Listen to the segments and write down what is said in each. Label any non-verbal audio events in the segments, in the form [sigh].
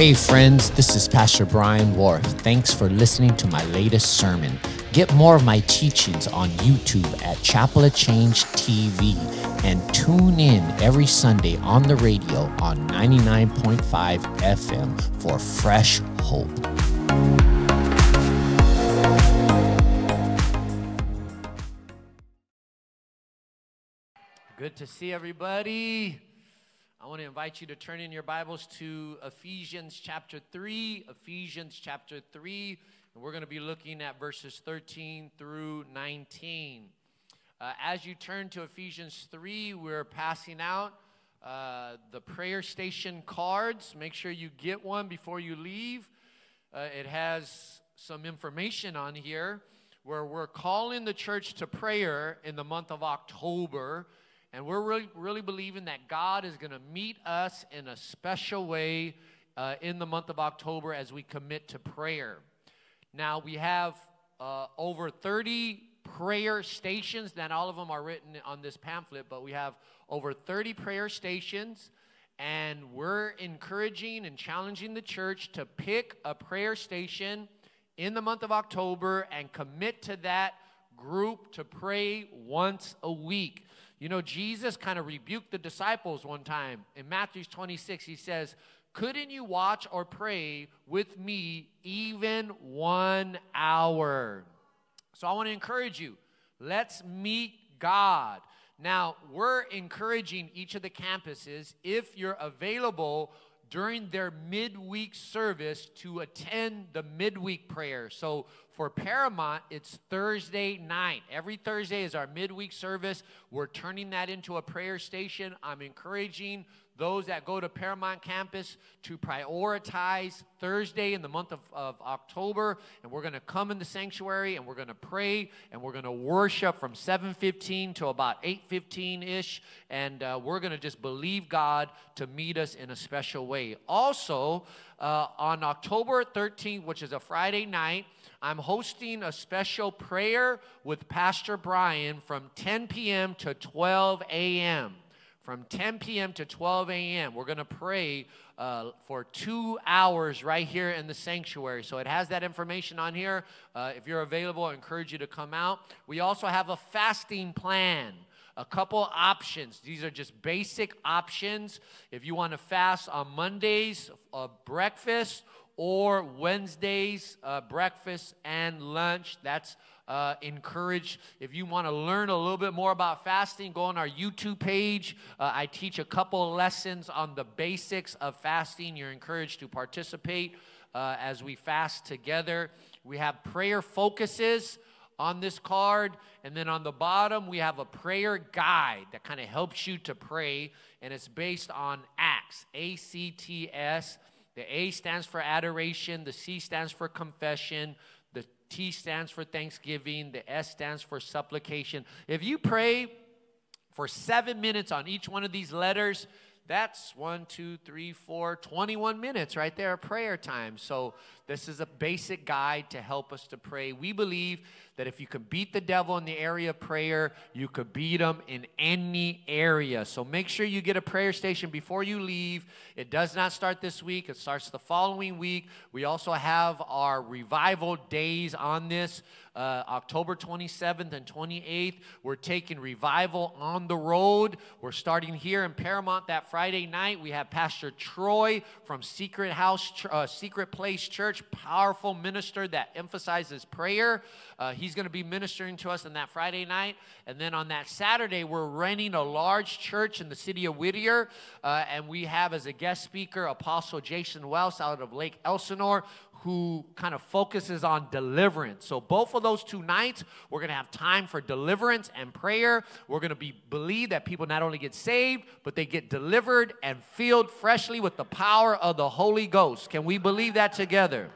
Hey, friends, this is Pastor Brian Warth. Thanks for listening to my latest sermon. Get more of my teachings on YouTube at Chapel of Change TV and tune in every Sunday on the radio on 99.5 FM for fresh hope. Good to see everybody. I want to invite you to turn in your Bibles to Ephesians chapter 3. Ephesians chapter 3, and we're going to be looking at verses 13 through 19. Uh, as you turn to Ephesians 3, we're passing out uh, the prayer station cards. Make sure you get one before you leave. Uh, it has some information on here where we're calling the church to prayer in the month of October. And we're really, really believing that God is going to meet us in a special way uh, in the month of October as we commit to prayer. Now, we have uh, over 30 prayer stations. Not all of them are written on this pamphlet, but we have over 30 prayer stations. And we're encouraging and challenging the church to pick a prayer station in the month of October and commit to that group to pray once a week. You know, Jesus kind of rebuked the disciples one time. In Matthew 26, he says, Couldn't you watch or pray with me even one hour? So I want to encourage you. Let's meet God. Now, we're encouraging each of the campuses, if you're available during their midweek service, to attend the midweek prayer. So for Paramount, it's Thursday night. Every Thursday is our midweek service. We're turning that into a prayer station. I'm encouraging those that go to Paramount campus to prioritize Thursday in the month of, of October. And we're going to come in the sanctuary and we're going to pray and we're going to worship from 7.15 to about 8.15-ish. And uh, we're going to just believe God to meet us in a special way. Also, uh, on October 13th, which is a Friday night, I'm hosting a special prayer with Pastor Brian from 10 p.m. to 12 a.m from 10 p.m. to 12 a.m. We're going to pray uh, for two hours right here in the sanctuary. So it has that information on here. Uh, if you're available, I encourage you to come out. We also have a fasting plan. A couple options. These are just basic options. If you want to fast on Mondays, uh, breakfast, or Wednesdays, uh, breakfast and lunch, that's uh, encourage. If you want to learn a little bit more about fasting, go on our YouTube page. Uh, I teach a couple lessons on the basics of fasting. You're encouraged to participate uh, as we fast together. We have prayer focuses on this card. And then on the bottom, we have a prayer guide that kind of helps you to pray. And it's based on ACTS, A C T S. The A stands for adoration, the C stands for confession, T stands for thanksgiving, the S stands for supplication. If you pray for seven minutes on each one of these letters, that's one, two, three, four, 21 minutes right there prayer time. So, this is a basic guide to help us to pray. We believe that if you can beat the devil in the area of prayer, you could beat him in any area. So, make sure you get a prayer station before you leave. It does not start this week, it starts the following week. We also have our revival days on this. Uh, October 27th and 28th, we're taking revival on the road. We're starting here in Paramount that Friday night. We have Pastor Troy from Secret House, uh, Secret Place Church, powerful minister that emphasizes prayer. Uh, he's going to be ministering to us on that Friday night. And then on that Saturday, we're renting a large church in the city of Whittier. Uh, and we have as a guest speaker Apostle Jason Wells out of Lake Elsinore, who kind of focuses on deliverance. So both of those two nights, we're going to have time for deliverance and prayer. We're going to be believe that people not only get saved, but they get delivered and filled freshly with the power of the Holy Ghost. Can we believe that together?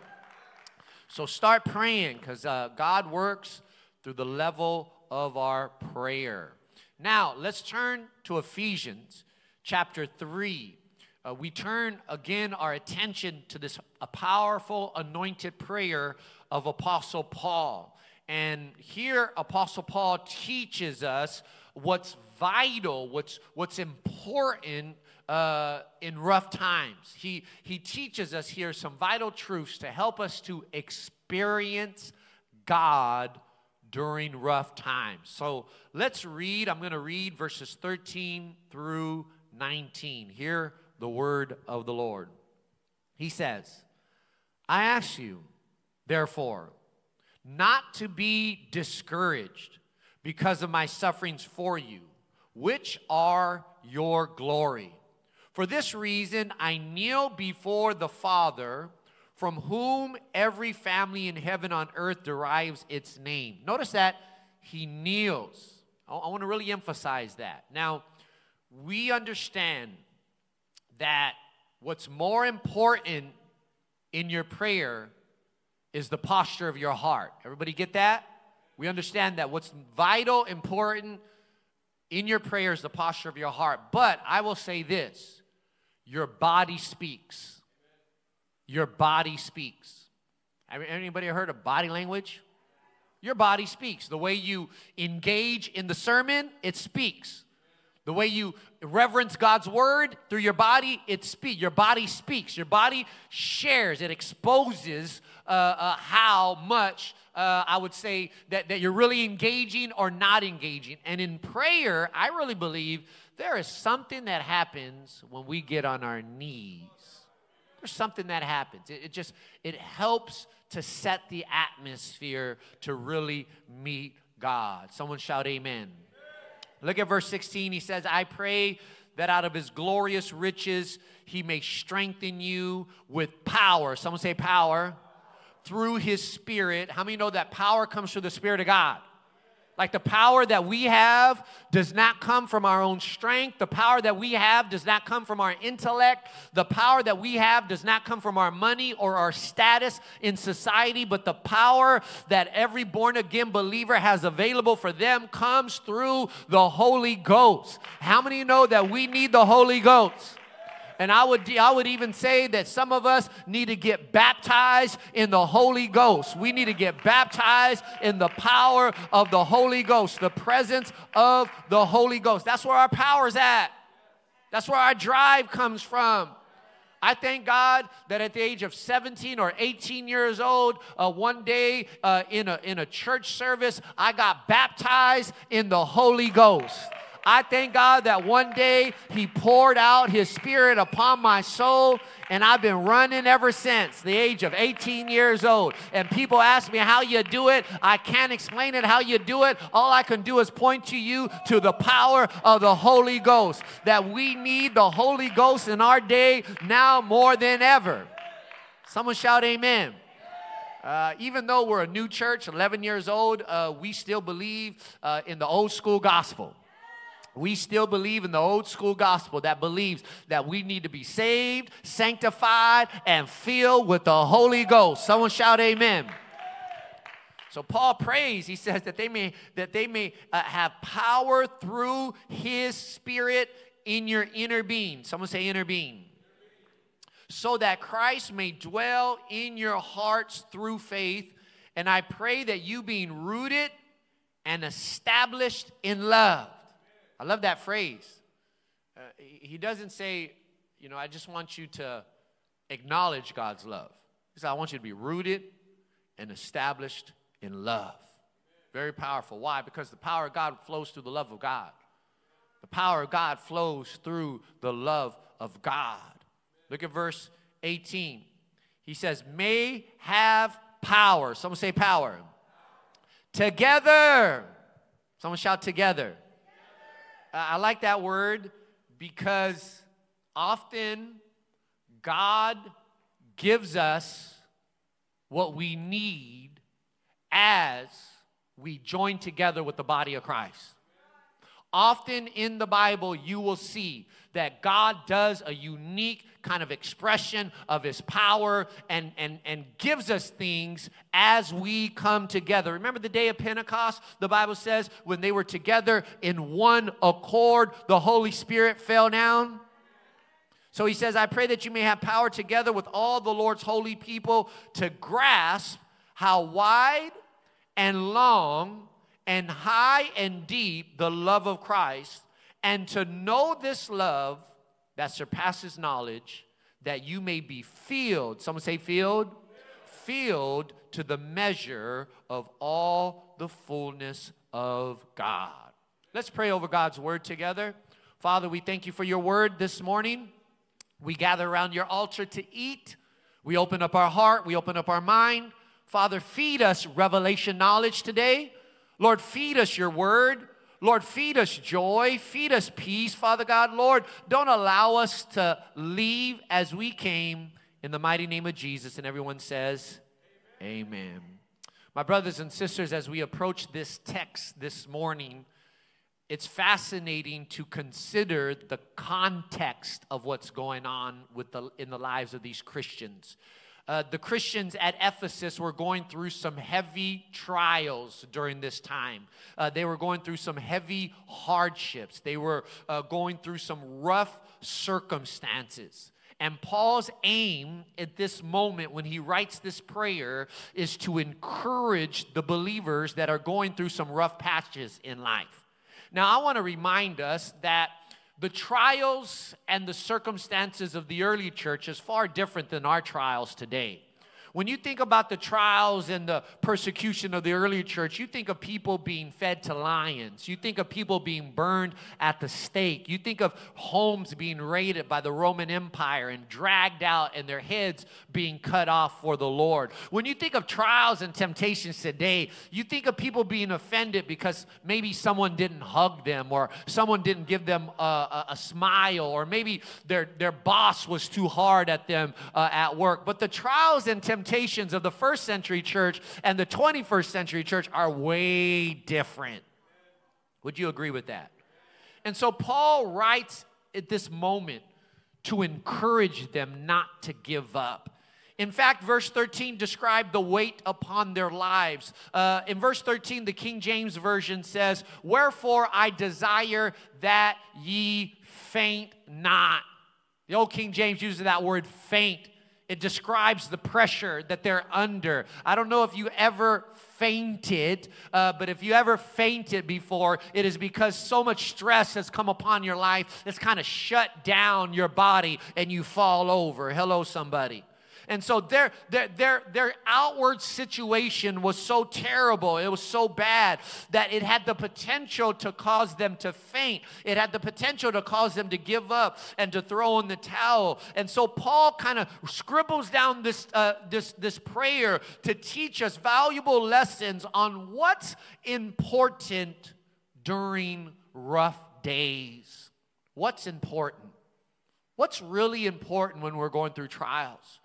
So start praying because uh, God works through the level of our prayer. Now, let's turn to Ephesians chapter 3 uh, we turn again our attention to this a powerful anointed prayer of Apostle Paul. And here, Apostle Paul teaches us what's vital, what's, what's important uh, in rough times. He, he teaches us here some vital truths to help us to experience God during rough times. So let's read. I'm going to read verses 13 through 19. Hear the word of the Lord. He says, I ask you, therefore, not to be discouraged because of my sufferings for you, which are your glory. For this reason, I kneel before the Father, from whom every family in heaven on earth derives its name. Notice that he kneels. I, want to really emphasize that. Now, we understand that what's more important in your prayer is the posture of your heart. Everybody get that? We understand that what's vital, important in your prayer is the posture of your heart. But I will say this your body speaks. Your body speaks. Anybody heard of body language? Your body speaks. The way you engage in the sermon, it speaks. The way you reverence God's word through your body, it speaks. Your body speaks. Your body shares. It exposes uh, uh, how much uh, I would say that, that you're really engaging or not engaging. And in prayer, I really believe there is something that happens when we get on our knees. There's something that happens. It, it just it helps to set the atmosphere to really meet God. Someone shout amen. Look at verse 16. He says, I pray that out of his glorious riches he may strengthen you with power. Someone say power. Through his spirit. How many know that power comes through the spirit of God? Like the power that we have does not come from our own strength. The power that we have does not come from our intellect. The power that we have does not come from our money or our status in society, but the power that every born again believer has available for them comes through the Holy Ghost. How many know that we need the Holy Ghost? And I would, I would even say that some of us need to get baptized in the Holy Ghost. We need to get baptized in the power of the Holy Ghost, the presence of the Holy Ghost. That's where our power is at. That's where our drive comes from. I thank God that at the age of 17 or 18 years old, uh, one day uh, in, a, in a church service, I got baptized in the Holy Ghost. I thank God that one day He poured out His Spirit upon my soul, and I've been running ever since the age of 18 years old. And people ask me how you do it. I can't explain it how you do it. All I can do is point to you to the power of the Holy Ghost. That we need the Holy Ghost in our day now more than ever. Someone shout, Amen. Uh, even though we're a new church, 11 years old, uh, we still believe uh, in the old school gospel. We still believe in the old school gospel that believes that we need to be saved, sanctified, and filled with the Holy Ghost. Someone shout amen. So Paul prays, he says that they may that they may uh, have power through his spirit in your inner being. Someone say inner being. So that Christ may dwell in your hearts through faith. And I pray that you being rooted and established in love I love that phrase. Uh, he doesn't say, you know, I just want you to acknowledge God's love. He said, I want you to be rooted and established in love. Very powerful. Why? Because the power of God flows through the love of God. The power of God flows through the love of God. Look at verse 18. He says, may have power. Someone say power. Together. Someone shout together. I like that word because often God gives us what we need as we join together with the body of Christ. Often in the Bible, you will see that God does a unique kind of expression of his power and, and, and gives us things as we come together. Remember the day of Pentecost? The Bible says when they were together in one accord, the Holy Spirit fell down. So he says, I pray that you may have power together with all the Lord's holy people to grasp how wide and long and high and deep the love of Christ, and to know this love that surpasses knowledge, that you may be filled. Someone say, filled? Filled to the measure of all the fullness of God. Let's pray over God's word together. Father, we thank you for your word this morning. We gather around your altar to eat. We open up our heart, we open up our mind. Father, feed us revelation knowledge today. Lord, feed us your word. Lord, feed us joy, feed us peace, Father God. Lord, don't allow us to leave as we came in the mighty name of Jesus. And everyone says, Amen. Amen. My brothers and sisters, as we approach this text this morning, it's fascinating to consider the context of what's going on with the, in the lives of these Christians. Uh, the Christians at Ephesus were going through some heavy trials during this time. Uh, they were going through some heavy hardships. They were uh, going through some rough circumstances. And Paul's aim at this moment when he writes this prayer is to encourage the believers that are going through some rough patches in life. Now, I want to remind us that the trials and the circumstances of the early church is far different than our trials today. When you think about the trials and the persecution of the early church, you think of people being fed to lions. You think of people being burned at the stake. You think of homes being raided by the Roman Empire and dragged out and their heads being cut off for the Lord. When you think of trials and temptations today, you think of people being offended because maybe someone didn't hug them or someone didn't give them a, a, a smile or maybe their, their boss was too hard at them uh, at work. But the trials and temptations temptations of the first century church and the 21st century church are way different. Would you agree with that? And so Paul writes at this moment to encourage them not to give up. In fact, verse 13 described the weight upon their lives. Uh, in verse 13, the King James Version says, Wherefore I desire that ye faint not. The old King James uses that word faint it describes the pressure that they're under. I don't know if you ever fainted, uh, but if you ever fainted before, it is because so much stress has come upon your life, it's kind of shut down your body and you fall over. Hello, somebody. And so their, their, their, their outward situation was so terrible, it was so bad that it had the potential to cause them to faint. It had the potential to cause them to give up and to throw in the towel. And so Paul kind of scribbles down this, uh, this, this prayer to teach us valuable lessons on what's important during rough days. What's important? What's really important when we're going through trials?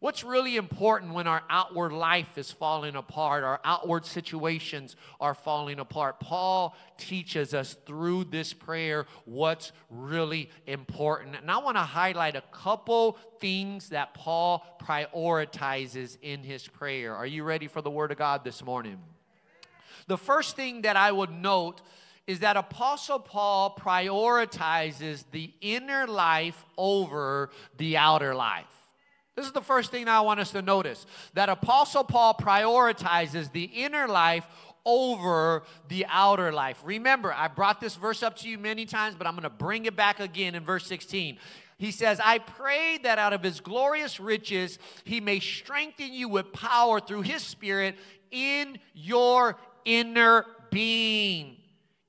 What's really important when our outward life is falling apart, our outward situations are falling apart? Paul teaches us through this prayer what's really important. And I want to highlight a couple things that Paul prioritizes in his prayer. Are you ready for the Word of God this morning? The first thing that I would note is that Apostle Paul prioritizes the inner life over the outer life. This is the first thing I want us to notice that Apostle Paul prioritizes the inner life over the outer life. Remember, I brought this verse up to you many times, but I'm going to bring it back again in verse 16. He says, I pray that out of his glorious riches he may strengthen you with power through his spirit in your inner being.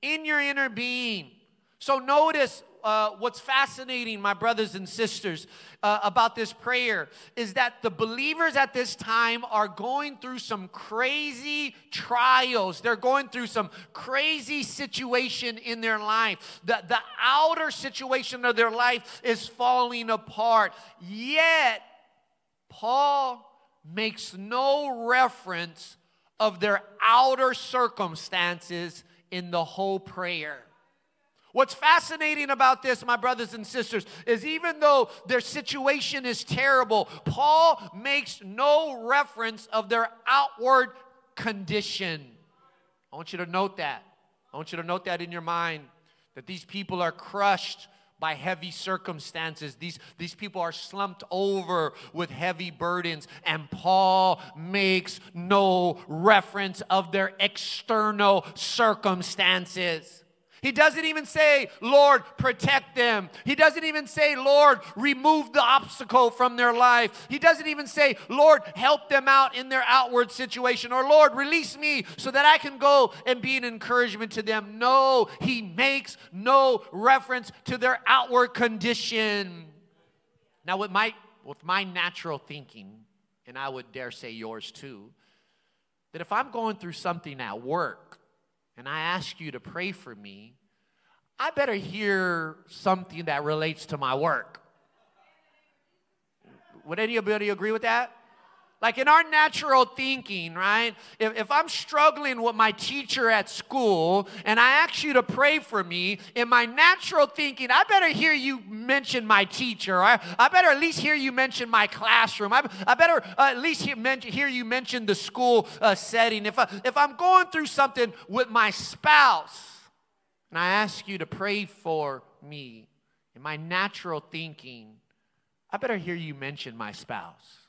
In your inner being. So notice uh, what's fascinating, my brothers and sisters, uh, about this prayer is that the believers at this time are going through some crazy trials. They're going through some crazy situation in their life. The, the outer situation of their life is falling apart. Yet, Paul makes no reference of their outer circumstances in the whole prayer. What's fascinating about this, my brothers and sisters, is even though their situation is terrible, Paul makes no reference of their outward condition. I want you to note that. I want you to note that in your mind that these people are crushed by heavy circumstances. These, these people are slumped over with heavy burdens, and Paul makes no reference of their external circumstances. He doesn't even say, Lord, protect them. He doesn't even say, Lord, remove the obstacle from their life. He doesn't even say, Lord, help them out in their outward situation or Lord, release me so that I can go and be an encouragement to them. No, he makes no reference to their outward condition. Now, with my, with my natural thinking, and I would dare say yours too, that if I'm going through something at work, and I ask you to pray for me, I better hear something that relates to my work. Would anybody agree with that? Like in our natural thinking, right? If, if, I'm struggling with my teacher at school and I ask you to pray for me, in my natural thinking, I better hear you mention my teacher. I, I better at least hear you mention my classroom. I, I better uh, at least hear, hear, you mention the school uh, setting. If, I, if I'm going through something with my spouse and I ask you to pray for me, in my natural thinking, I better hear you mention my spouse.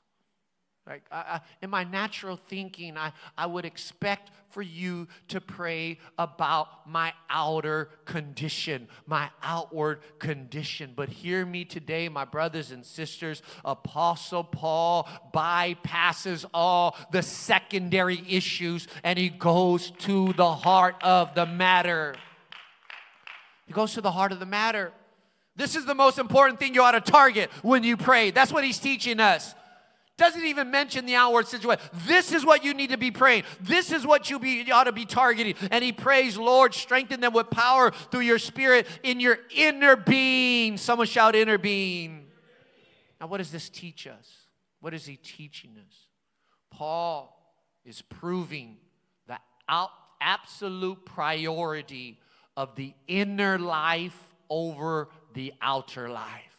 Like I, I, in my natural thinking, I, I would expect for you to pray about my outer condition, my outward condition. But hear me today, my brothers and sisters. Apostle Paul bypasses all the secondary issues and he goes to the heart of the matter. He goes to the heart of the matter. This is the most important thing you ought to target when you pray. That's what he's teaching us. Doesn't even mention the outward situation. This is what you need to be praying. This is what you, be, you ought to be targeting. And he prays, Lord, strengthen them with power through your spirit in your inner being. Someone shout, inner being. Now, what does this teach us? What is he teaching us? Paul is proving the out, absolute priority of the inner life over the outer life.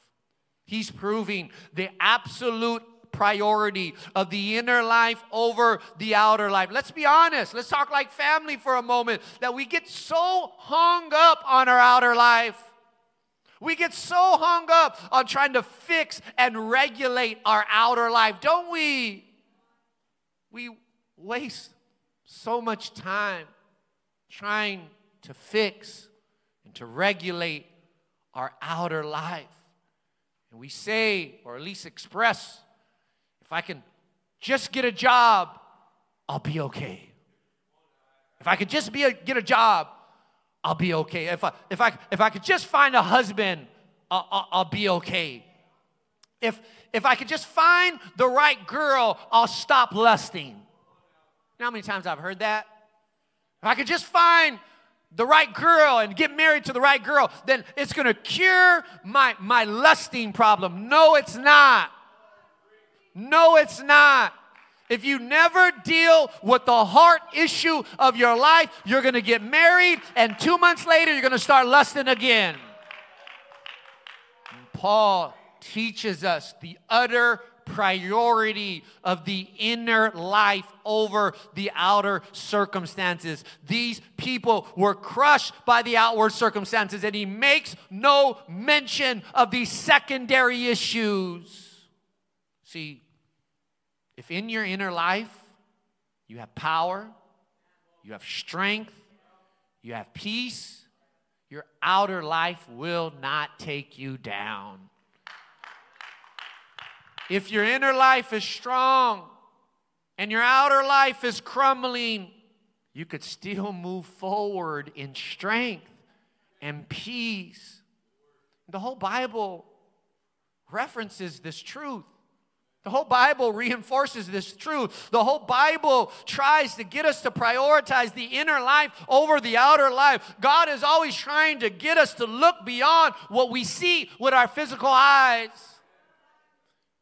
He's proving the absolute priority of the inner life over the outer life. Let's be honest. Let's talk like family for a moment that we get so hung up on our outer life. We get so hung up on trying to fix and regulate our outer life, don't we? We waste so much time trying to fix and to regulate our outer life. And we say, or at least express, if I can just get a job, I'll be okay. If I could just be a, get a job, I'll be okay. If I, if I, if I could just find a husband, I'll, I'll, be okay. If, if I could just find the right girl, I'll stop lusting. You know how many times I've heard that? If I could just find the right girl and get married to the right girl, then it's to cure my, my lusting problem. No, it's not. No, it's not. If you never deal with the heart issue of your life, you're going to get married, and two months later, you're going to start lusting again. And Paul teaches us the utter priority of the inner life over the outer circumstances. These people were crushed by the outward circumstances, and he makes no mention of these secondary issues. See, if in your inner life you have power, you have strength, you have peace, your outer life will not take you down. If your inner life is strong and your outer life is crumbling, you could still move forward in strength and peace. The whole Bible references this truth. The whole Bible reinforces this truth. The whole Bible tries to get us to prioritize the inner life over the outer life. God is always trying to get us to look beyond what we see with our physical eyes.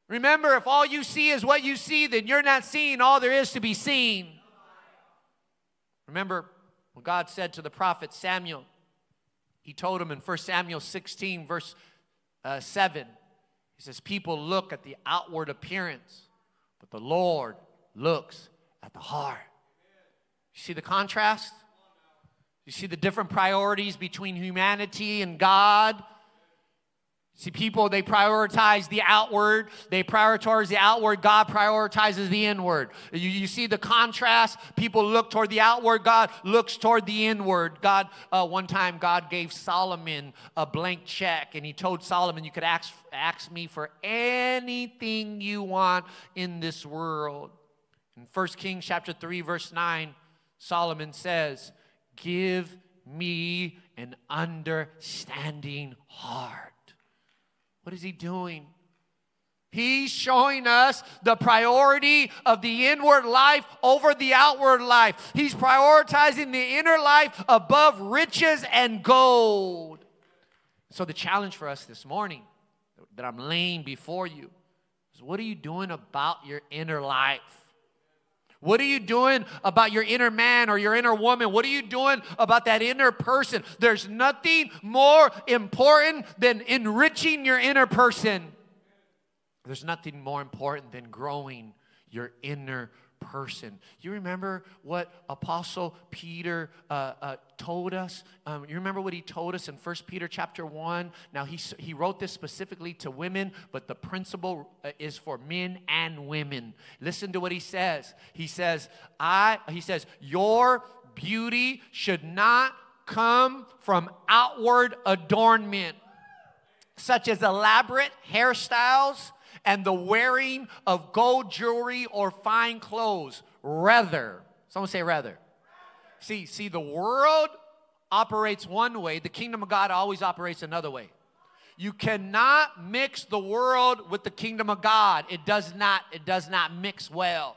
Remember, if all you see is what you see, then you're not seeing all there is to be seen. Remember what God said to the prophet Samuel? He told him in 1 Samuel 16, verse uh, 7. He says, People look at the outward appearance, but the Lord looks at the heart. You see the contrast? You see the different priorities between humanity and God? See, people, they prioritize the outward. They prioritize the outward. God prioritizes the inward. You, you see the contrast? People look toward the outward. God looks toward the inward. God, uh, one time, God gave Solomon a blank check, and he told Solomon, You could ask, ask me for anything you want in this world. In 1 Kings chapter 3, verse 9, Solomon says, Give me an understanding heart. What is he doing? He's showing us the priority of the inward life over the outward life. He's prioritizing the inner life above riches and gold. So, the challenge for us this morning that I'm laying before you is what are you doing about your inner life? What are you doing about your inner man or your inner woman? What are you doing about that inner person? There's nothing more important than enriching your inner person. There's nothing more important than growing your inner person. You remember what Apostle Peter uh, uh, told us? Um, you remember what he told us in 1 Peter chapter 1? Now, he, he wrote this specifically to women, but the principle uh, is for men and women. Listen to what he says. He says, I, he says, your beauty should not come from outward adornment, such as elaborate hairstyles and the wearing of gold jewelry or fine clothes. Rather, someone say rather. See, see, the world operates one way, the kingdom of God always operates another way. You cannot mix the world with the kingdom of God. It does not, it does not mix well.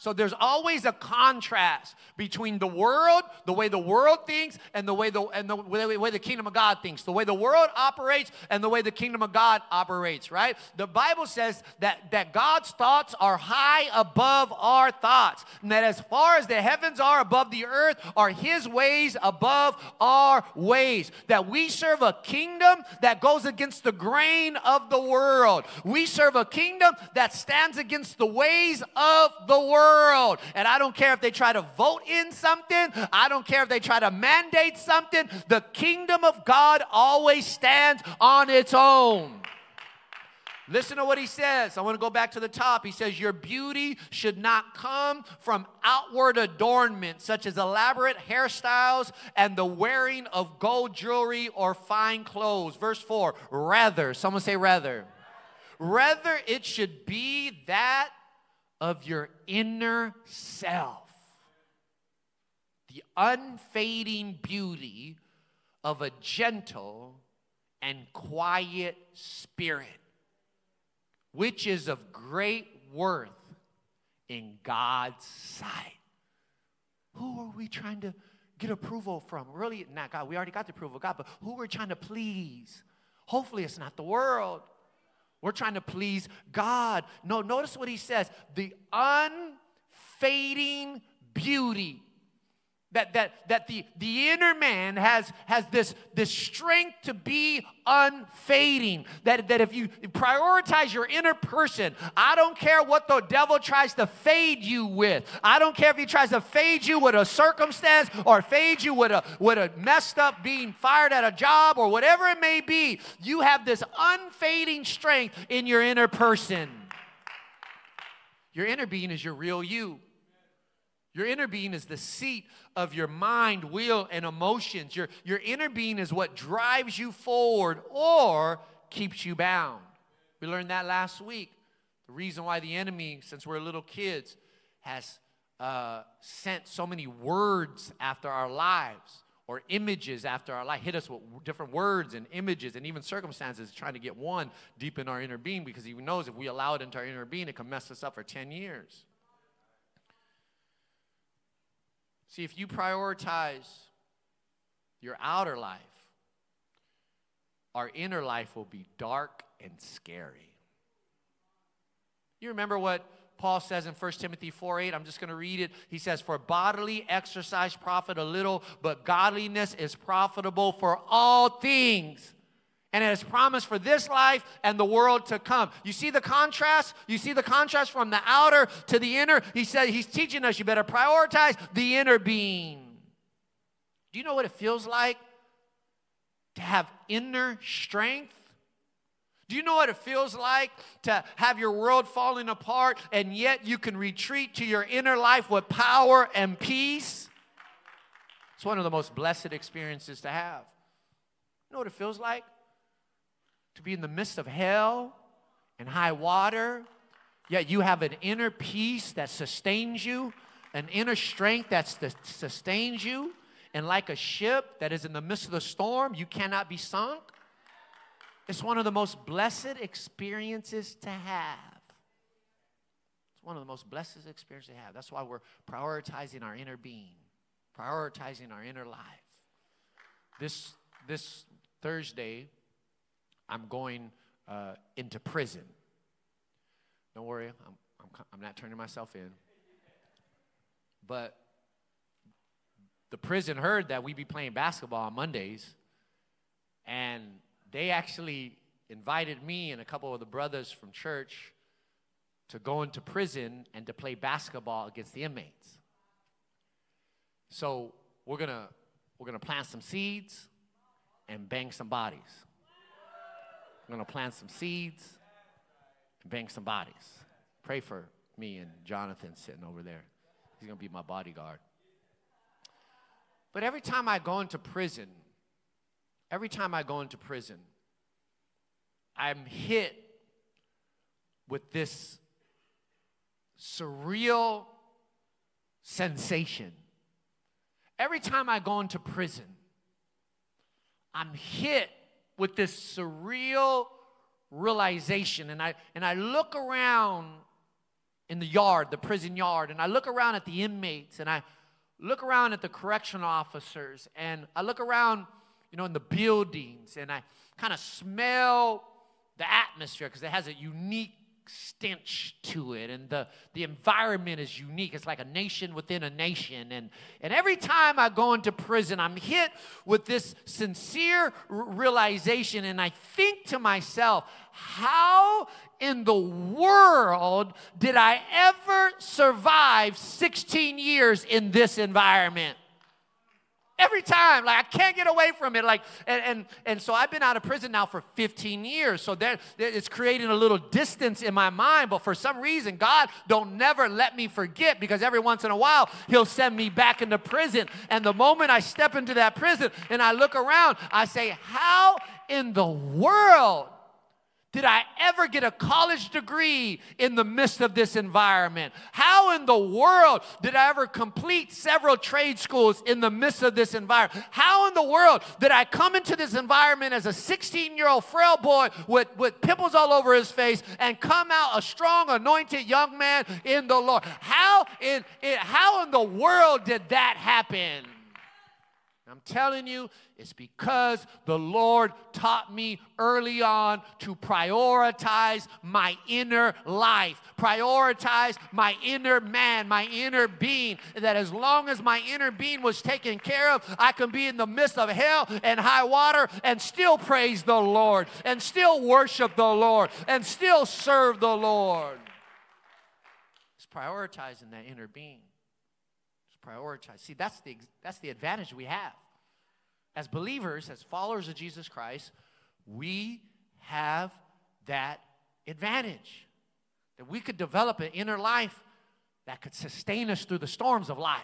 So there's always a contrast between the world, the way the world thinks, and the way the and the way, way the kingdom of God thinks. The way the world operates and the way the kingdom of God operates, right? The Bible says that, that God's thoughts are high above our thoughts. And that as far as the heavens are above the earth, are his ways above our ways. That we serve a kingdom that goes against the grain of the world. We serve a kingdom that stands against the ways of the world world. And I don't care if they try to vote in something, I don't care if they try to mandate something. The kingdom of God always stands on its own. Listen to what he says. I want to go back to the top. He says, Your beauty should not come from outward adornment, such as elaborate hairstyles and the wearing of gold jewelry or fine clothes. Verse 4 Rather, someone say, rather. Rather, it should be that of your inner self. The unfading beauty of a gentle and quiet spirit, which is of great worth in God's sight. Who are we trying to get approval from? Really, not God. We already got the approval of God, but who we're trying to please? Hopefully, it's not the world. We're trying to please God. No, notice what he says the unfading beauty. That, that, that the, the inner man has, has this, this strength to be unfading. That, that if you prioritize your inner person, I don't care what the devil tries to fade you with. I don't care if he tries to fade you with a circumstance or fade you with a, with a messed up being fired at a job or whatever it may be. You have this unfading strength in your inner person. Your inner being is your real you. Your inner being is the seat of your mind, will, and emotions. Your, your inner being is what drives you forward or keeps you bound. We learned that last week. The reason why the enemy, since we're little kids, has uh, sent so many words after our lives or images after our life, hit us with different words and images and even circumstances, trying to get one deep in our inner being because he knows if we allow it into our inner being, it can mess us up for 10 years. See, if you prioritize your outer life, our inner life will be dark and scary. You remember what Paul says in 1 Timothy 4 8? I'm just going to read it. He says, For bodily exercise profit a little, but godliness is profitable for all things and it is promised for this life and the world to come. You see the contrast? You see the contrast from the outer to the inner? He said he's teaching us you better prioritize the inner being. Do you know what it feels like to have inner strength? Do you know what it feels like to have your world falling apart and yet you can retreat to your inner life with power and peace? It's one of the most blessed experiences to have. You know what it feels like? To be in the midst of hell and high water, yet you have an inner peace that sustains you, an inner strength that sustains you, and like a ship that is in the midst of the storm, you cannot be sunk. It's one of the most blessed experiences to have. It's one of the most blessed experiences to have. That's why we're prioritizing our inner being, prioritizing our inner life. This, this Thursday, I'm going uh, into prison. Don't worry, I'm, I'm, I'm not turning myself in. But the prison heard that we'd be playing basketball on Mondays, and they actually invited me and a couple of the brothers from church to go into prison and to play basketball against the inmates. So we're gonna we're gonna plant some seeds and bang some bodies. We're gonna plant some seeds and bang some bodies. Pray for me and Jonathan sitting over there. He's gonna be my bodyguard. But every time I go into prison, every time I go into prison, I'm hit with this surreal sensation. Every time I go into prison, I'm hit with this surreal realization. And I, and I look around in the yard, the prison yard, and I look around at the inmates, and I look around at the correctional officers, and I look around you know, in the buildings, and I kind of smell the atmosphere because it has a unique stench to it and the, the environment is unique. It's like a nation within a nation. And, and every time i go into prison i'm hit with this sincere realization and i think to myself how in the world did i ever survive 16 years in this environment Every time, like I can't get away from it. Like, and, and, and so I've been out of prison now for 15 years. So that it's creating a little distance in my mind. But for some reason, God don't never let me forget because every once in a while He'll send me back into prison. And the moment I step into that prison and I look around, I say, How in the world did I ever get a college degree in the midst of this environment? How in the world did I ever complete several trade schools in the midst of this environment? How in the world did I come into this environment as a 16 year old frail boy with, with pimples all over his face and come out a strong, anointed young man in the Lord? How in, in how in the world did that happen? I'm telling you, it's because the Lord taught me early on to prioritize my inner life, prioritize my inner man, my inner being. That as long as my inner being was taken care of, I can be in the midst of hell and high water and still praise the Lord, and still worship the Lord, and still serve the Lord. It's prioritizing that inner being prioritize. See, that's the, that's the advantage we have. As believers, as followers of Jesus Christ, we have that advantage that we could develop an inner life that could sustain us through the storms of life.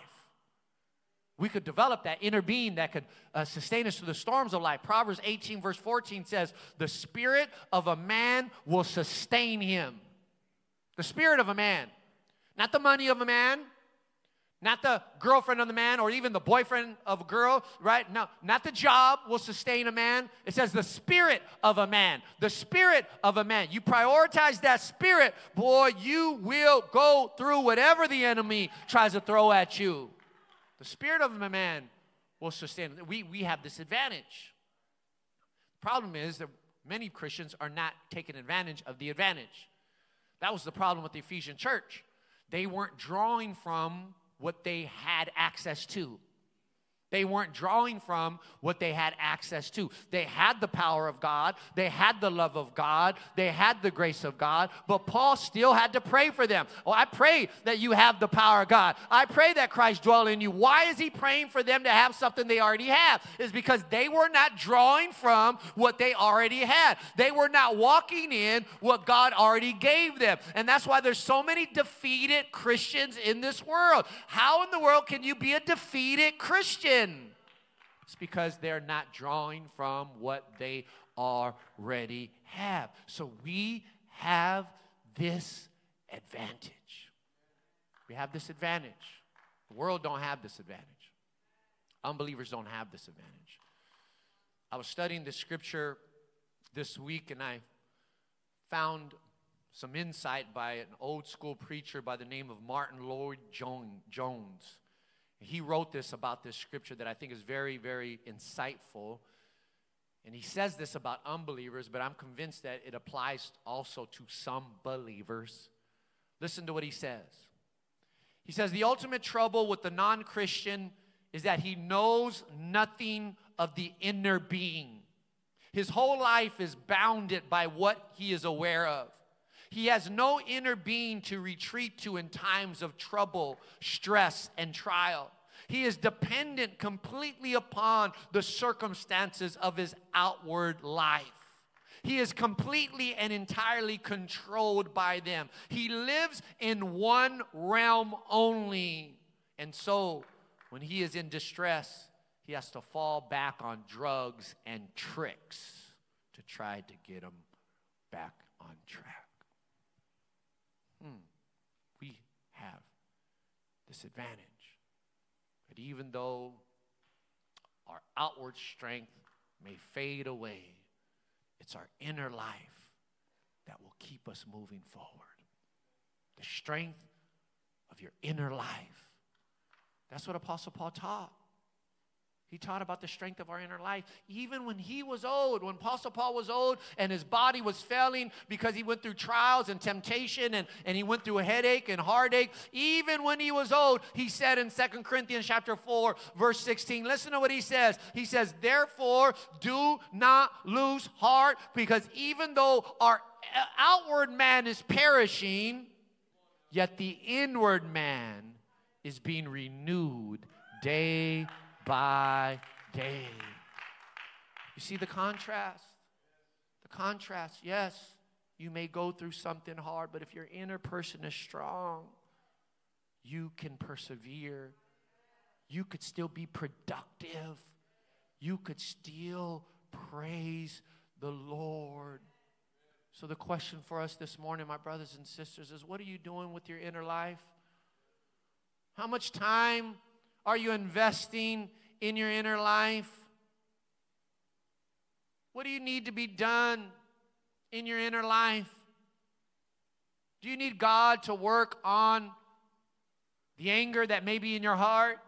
We could develop that inner being that could uh, sustain us through the storms of life. Proverbs 18, verse 14 says, The spirit of a man will sustain him. The spirit of a man. Not the money of a man, not the girlfriend of the man or even the boyfriend of a girl, right? No, not the job will sustain a man. It says the spirit of a man. The spirit of a man. You prioritize that spirit, boy, you will go through whatever the enemy tries to throw at you. The spirit of a man will sustain. We, we have this advantage. The problem is that many Christians are not taking advantage of the advantage. That was the problem with the Ephesian church. They weren't drawing from what they had access to. They weren't drawing from what they had access to. They had the power of God, they had the love of God, they had the grace of God, but Paul still had to pray for them. Oh, I pray that you have the power of God. I pray that Christ dwell in you. Why is he praying for them to have something they already have? Is because they were not drawing from what they already had. They were not walking in what God already gave them. And that's why there's so many defeated Christians in this world. How in the world can you be a defeated Christian? It's because they're not drawing from what they already have. So we have this advantage. We have this advantage. The world don't have this advantage. Unbelievers don't have this advantage. I was studying the scripture this week and I found some insight by an old school preacher by the name of Martyn Lloyd-Jones. He wrote this about this scripture that I think is very, very insightful. And he says this about unbelievers, but I'm convinced that it applies also to some believers. Listen to what he says. He says, The ultimate trouble with the non Christian is that he knows nothing of the inner being. His whole life is bounded by what he is aware of. He has no inner being to retreat to in times of trouble, stress, and trial. He is dependent completely upon the circumstances of his outward life. He is completely and entirely controlled by them. He lives in one realm only. And so, when he is in distress, he has to fall back on drugs and tricks to try to get him back on track. Hmm. We have this advantage. But even though our outward strength may fade away, it's our inner life that will keep us moving forward. The strength of your inner life. That's what Apostle Paul taught. He taught about the strength of our inner life. Even when he was old, when Apostle Paul was old and his body was failing because he went through trials and temptation and, and he went through a headache and heartache, even when he was old, he said in Second Corinthians chapter 4, verse 16, listen to what he says. He says, Therefore, do not lose heart, because even though our uh, outward man is perishing, yet the inward man is being renewed day by day. You see the contrast? The contrast, yes, you may go through something hard, but if your inner person is strong, you can persevere. You could still be productive. You could still praise the Lord. So, the question for us this morning, my brothers and sisters, is what are you doing with your inner life? How much time are you investing in your inner life? What do you need to be done in your inner life? Do you need God to work on the anger that may be in your heart?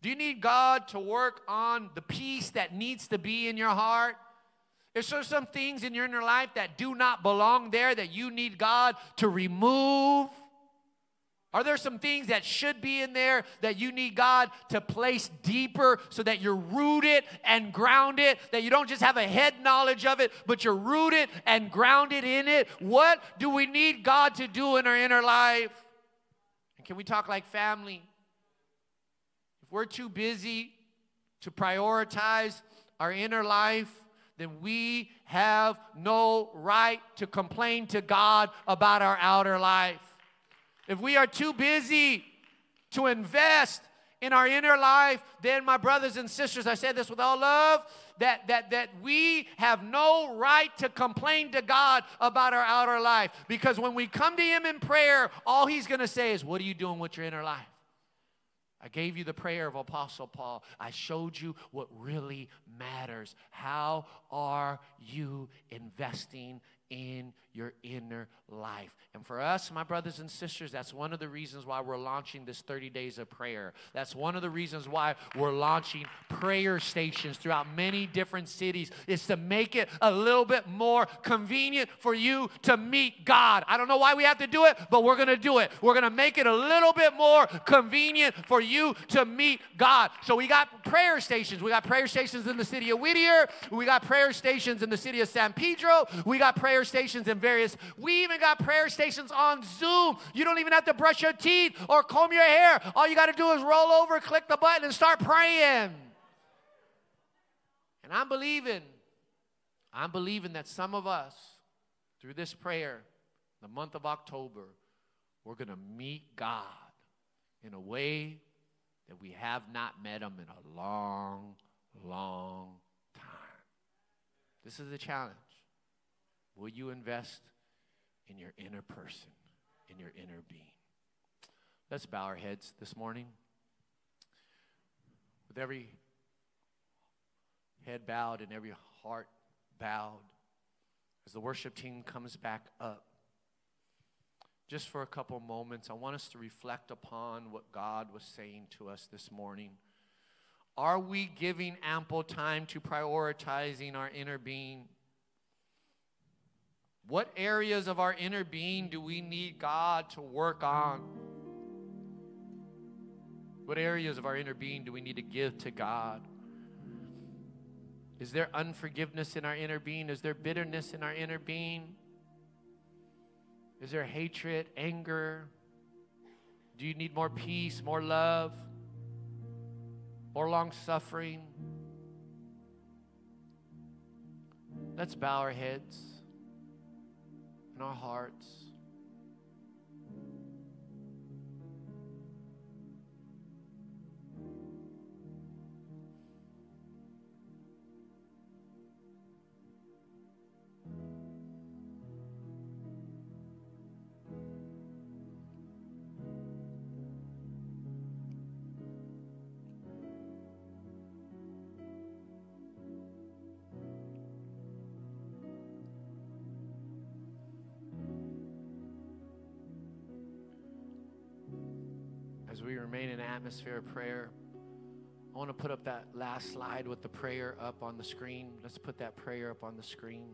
Do you need God to work on the peace that needs to be in your heart? Is there some things in your inner life that do not belong there that you need God to remove? Are there some things that should be in there that you need God to place deeper so that you're rooted and grounded, that you don't just have a head knowledge of it, but you're rooted and grounded in it? What do we need God to do in our inner life? And can we talk like family? If we're too busy to prioritize our inner life, then we have no right to complain to God about our outer life. If we are too busy to invest in our inner life, then my brothers and sisters, I say this with all love, that, that, that we have no right to complain to God about our outer life. Because when we come to Him in prayer, all He's going to say is, What are you doing with your inner life? I gave you the prayer of Apostle Paul. I showed you what really matters. How are you investing in your inner life. And for us, my brothers and sisters, that's one of the reasons why we're launching this 30 days of prayer. That's one of the reasons why we're launching prayer stations throughout many different cities is to make it a little bit more convenient for you to meet God. I don't know why we have to do it, but we're going to do it. We're going to make it a little bit more convenient for you to meet God. So we got prayer stations. We got prayer stations in the city of Whittier. We got prayer stations in the city of San Pedro. We got prayer stations in various, we even got prayer stations on Zoom. You don't even have to brush your teeth or comb your hair. All you got to do is roll over, click the button, and start praying. And I'm believing, I'm believing that some of us, through this prayer, the month of October, we're going to meet God in a way that we have not met Him in a long, long time. This is the challenge. Will you invest in your inner person, in your inner being? Let's bow our heads this morning. With every head bowed and every heart bowed, as the worship team comes back up, just for a couple moments, I want us to reflect upon what God was saying to us this morning. Are we giving ample time to prioritizing our inner being? What areas of our inner being do we need God to work on? What areas of our inner being do we need to give to God? Is there unforgiveness in our inner being? Is there bitterness in our inner being? Is there hatred, anger? Do you need more peace, more love, more long suffering? Let's bow our heads and our hearts. We remain in atmosphere of prayer, I want to put up that last slide with the prayer up on the screen. Let's put that prayer up on the screen.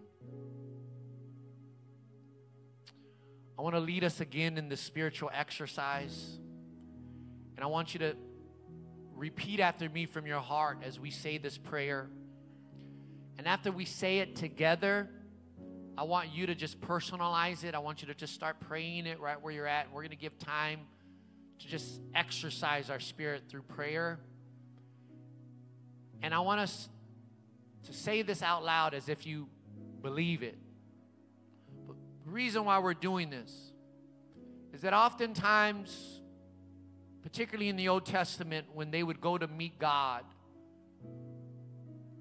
I want to lead us again in this spiritual exercise. And I want you to repeat after me from your heart as we say this prayer. And after we say it together, I want you to just personalize it. I want you to just start praying it right where you're at. We're going to give time to just exercise our spirit through prayer. And I want us to say this out loud as if you believe it. But the reason why we're doing this is that oftentimes, particularly in the Old Testament, when they would go to meet God,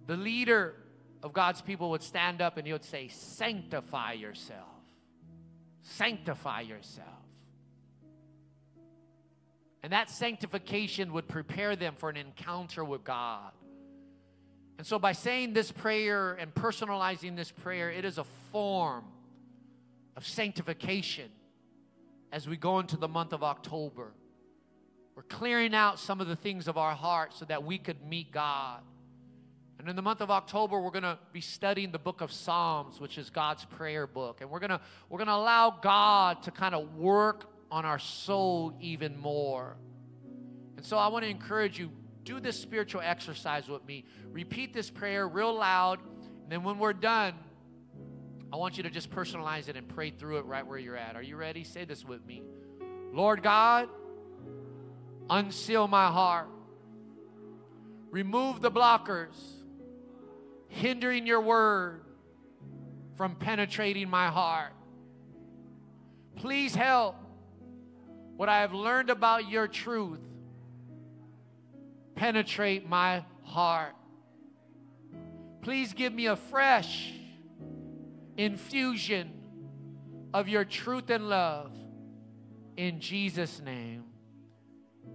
the leader of God's people would stand up and he would say, Sanctify yourself. Sanctify yourself. And that sanctification would prepare them for an encounter with God. And so, by saying this prayer and personalizing this prayer, it is a form of sanctification as we go into the month of October. We're clearing out some of the things of our heart so that we could meet God. And in the month of October, we're going to be studying the book of Psalms, which is God's prayer book. And we're going to we're going to allow God to kind of work on our soul even more. And so I want to encourage you do this spiritual exercise with me. Repeat this prayer real loud. And then when we're done, I want you to just personalize it and pray through it right where you're at. Are you ready? Say this with me. Lord God, unseal my heart. Remove the blockers hindering your word from penetrating my heart. Please help what I have learned about your truth penetrate my heart. Please give me a fresh infusion of your truth and love. In Jesus' name,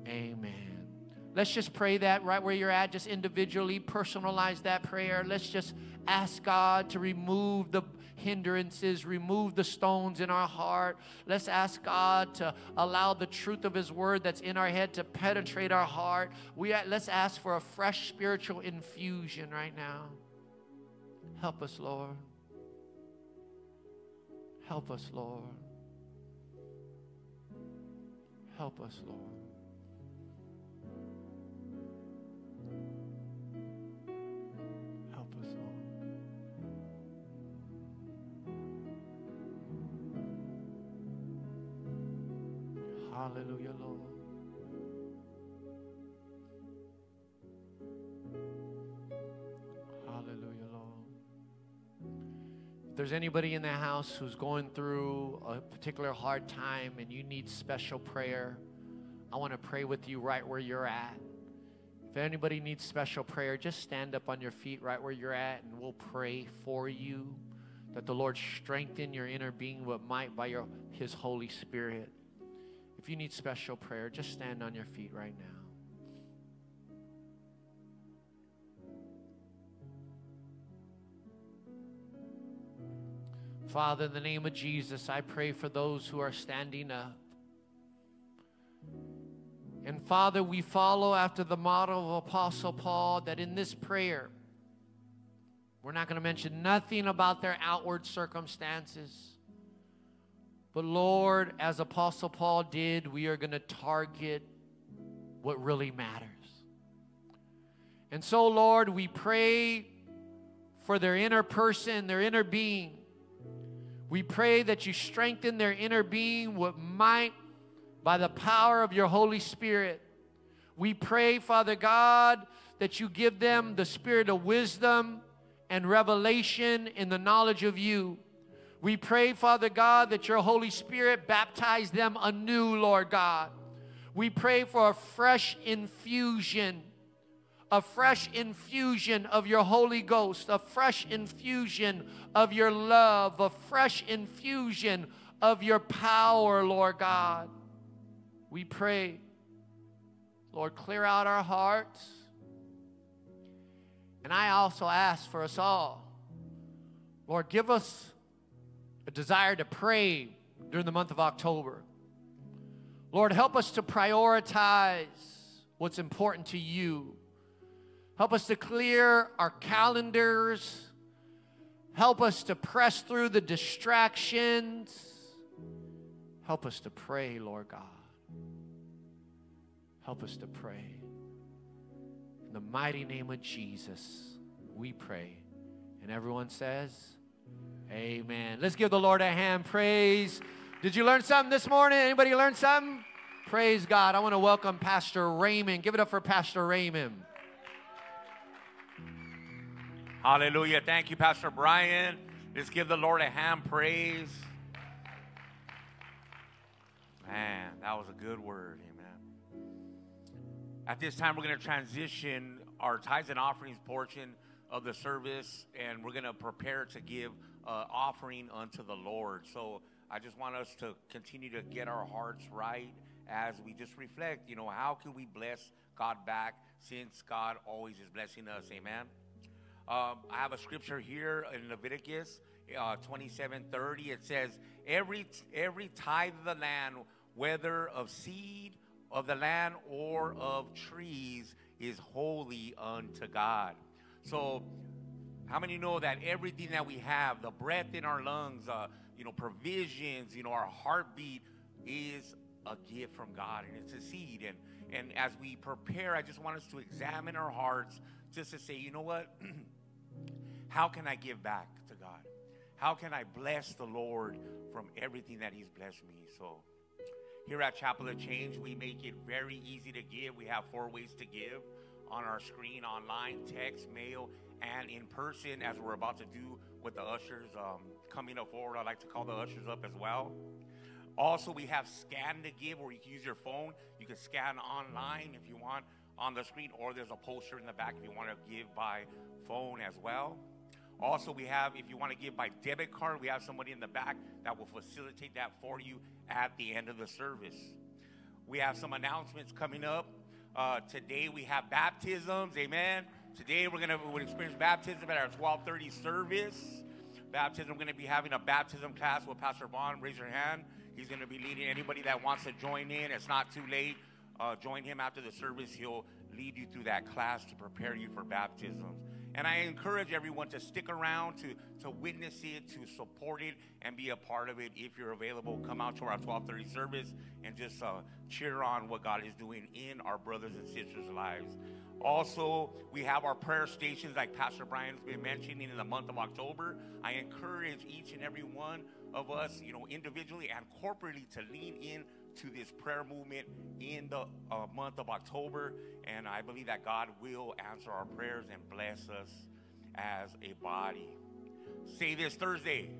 amen. Let's just pray that right where you're at, just individually personalize that prayer. Let's just ask God to remove the hindrances, remove the stones in our heart. Let's ask God to allow the truth of His word that's in our head to penetrate our heart. We, let's ask for a fresh spiritual infusion right now. Help us, Lord. Help us, Lord. Help us, Lord. Hallelujah, Lord. Hallelujah, Lord. If there's anybody in the house who's going through a particular hard time and you need special prayer, I want to pray with you right where you're at. If anybody needs special prayer, just stand up on your feet right where you're at and we'll pray for you that the Lord strengthen your inner being with might by your, His Holy Spirit. If you need special prayer, just stand on your feet right now. Father, in the name of Jesus, I pray for those who are standing up. And Father, we follow after the model of Apostle Paul that in this prayer, we're not going to mention nothing about their outward circumstances. But Lord, as Apostle Paul did, we are going to target what really matters. And so, Lord, we pray for their inner person, their inner being. We pray that you strengthen their inner being with might by the power of your Holy Spirit. We pray, Father God, that you give them the spirit of wisdom and revelation in the knowledge of you. We pray, Father God, that your Holy Spirit baptize them anew, Lord God. We pray for a fresh infusion, a fresh infusion of your Holy Ghost, a fresh infusion of your love, a fresh infusion of your power, Lord God. We pray, Lord, clear out our hearts. And I also ask for us all, Lord, give us a desire to pray during the month of October. Lord, help us to prioritize what's important to you. Help us to clear our calendars. Help us to press through the distractions. Help us to pray, Lord God. Help us to pray. In the mighty name of Jesus, we pray. And everyone says, Amen. Let's give the Lord a hand. Praise. Did you learn something this morning? Anybody learn something? Praise God. I want to welcome Pastor Raymond. Give it up for Pastor Raymond. Hallelujah. Thank you, Pastor Brian. Let's give the Lord a hand praise. Man, that was a good word. Amen. At this time, we're going to transition our tithes and offerings portion of the service, and we're going to prepare to give uh, offering unto the Lord. So I just want us to continue to get our hearts right as we just reflect, you know, how can we bless God back since God always is blessing us? Amen. Um, I have a scripture here in Leviticus uh, 27 30. It says, every, every tithe of the land, whether of seed of the land or of trees, is holy unto God. So, how many know that everything that we have, the breath in our lungs, uh, you know, provisions, you know, our heartbeat is a gift from God and it's a seed. And, and as we prepare, I just want us to examine our hearts just to say, you know what? [clears throat] How can I give back to God? How can I bless the Lord from everything that He's blessed me? So, here at Chapel of Change, we make it very easy to give. We have four ways to give on our screen online, text, mail, and in person, as we're about to do with the ushers um, coming up forward. I'd like to call the ushers up as well. Also, we have scan to give, where you can use your phone. You can scan online if you want on the screen, or there's a poster in the back if you want to give by phone as well. Also, we have, if you want to give by debit card, we have somebody in the back that will facilitate that for you at the end of the service. We have some announcements coming up. Uh, today we have baptisms. Amen. Today we're gonna we experience baptism at our 12:30 service. Baptism. We're gonna be having a baptism class with Pastor Vaughn. Raise your hand. He's gonna be leading anybody that wants to join in. It's not too late. Uh, join him after the service. He'll lead you through that class to prepare you for baptisms. And I encourage everyone to stick around, to, to witness it, to support it, and be a part of it. If you're available, come out to our 1230 service and just uh, cheer on what God is doing in our brothers and sisters' lives. Also, we have our prayer stations like Pastor Brian's been mentioning in the month of October. I encourage each and every one of us, you know, individually and corporately to lean in to this prayer movement in the uh, month of October. And I believe that God will answer our prayers and bless us as a body. Say this Thursday.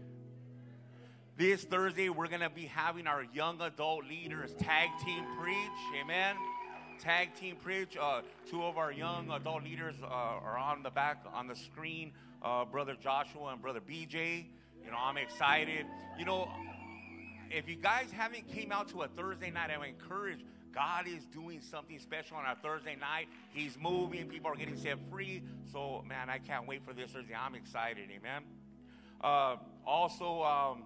This Thursday, we're going to be having our young adult leaders tag team preach. Amen. Tag team preach. Uh, two of our young adult leaders uh, are on the back on the screen. Uh, Brother Joshua and Brother BJ. You know, I'm excited. You know, if you guys haven't came out to a Thursday night, I would encourage. God is doing something special on our Thursday night. He's moving. People are getting set free. So, man, I can't wait for this Thursday. I'm excited. Amen. Uh, also, um,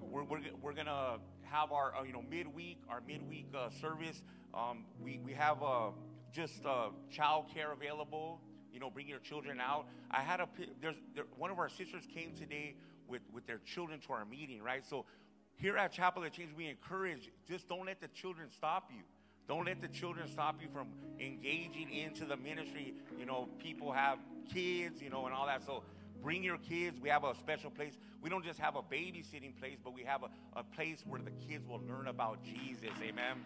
we're, we're, we're going to have our, uh, you know, midweek, our midweek uh, service. Um, we, we have uh, just uh, child care available. You know, bring your children out. I had a, there's, there, one of our sisters came today with, with their children to our meeting, right? So here at Chapel of Change, we encourage just don't let the children stop you. Don't let the children stop you from engaging into the ministry. You know, people have kids, you know, and all that. So bring your kids. We have a special place. We don't just have a babysitting place, but we have a, a place where the kids will learn about Jesus. Amen.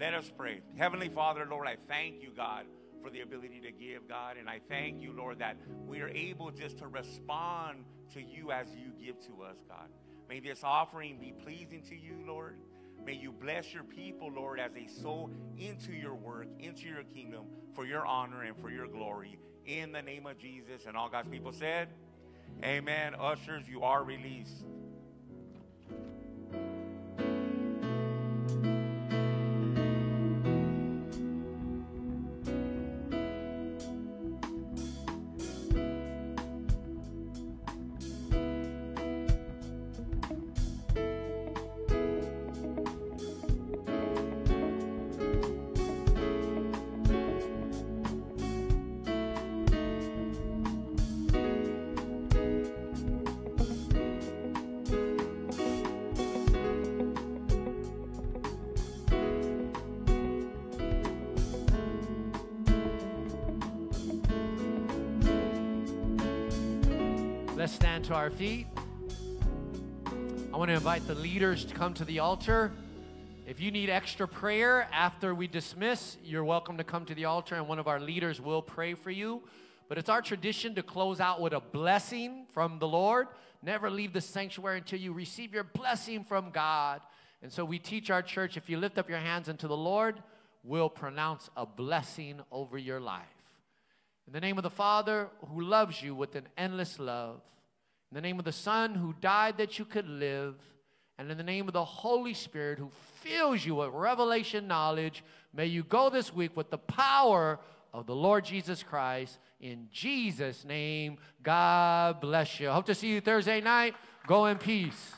Let us pray. Heavenly Father, Lord, I thank you, God, for the ability to give, God. And I thank you, Lord, that we are able just to respond to you as you give to us, God. May this offering be pleasing to you, Lord. May you bless your people, Lord, as they sow into your work, into your kingdom, for your honor and for your glory. In the name of Jesus. And all God's people said, Amen. Ushers, you are released. Stand to our feet. I want to invite the leaders to come to the altar. If you need extra prayer after we dismiss, you're welcome to come to the altar and one of our leaders will pray for you. But it's our tradition to close out with a blessing from the Lord. Never leave the sanctuary until you receive your blessing from God. And so we teach our church if you lift up your hands unto the Lord, we'll pronounce a blessing over your life. In the name of the Father who loves you with an endless love, in the name of the Son who died that you could live, and in the name of the Holy Spirit who fills you with revelation knowledge, may you go this week with the power of the Lord Jesus Christ. In Jesus' name, God bless you. Hope to see you Thursday night. Go in peace.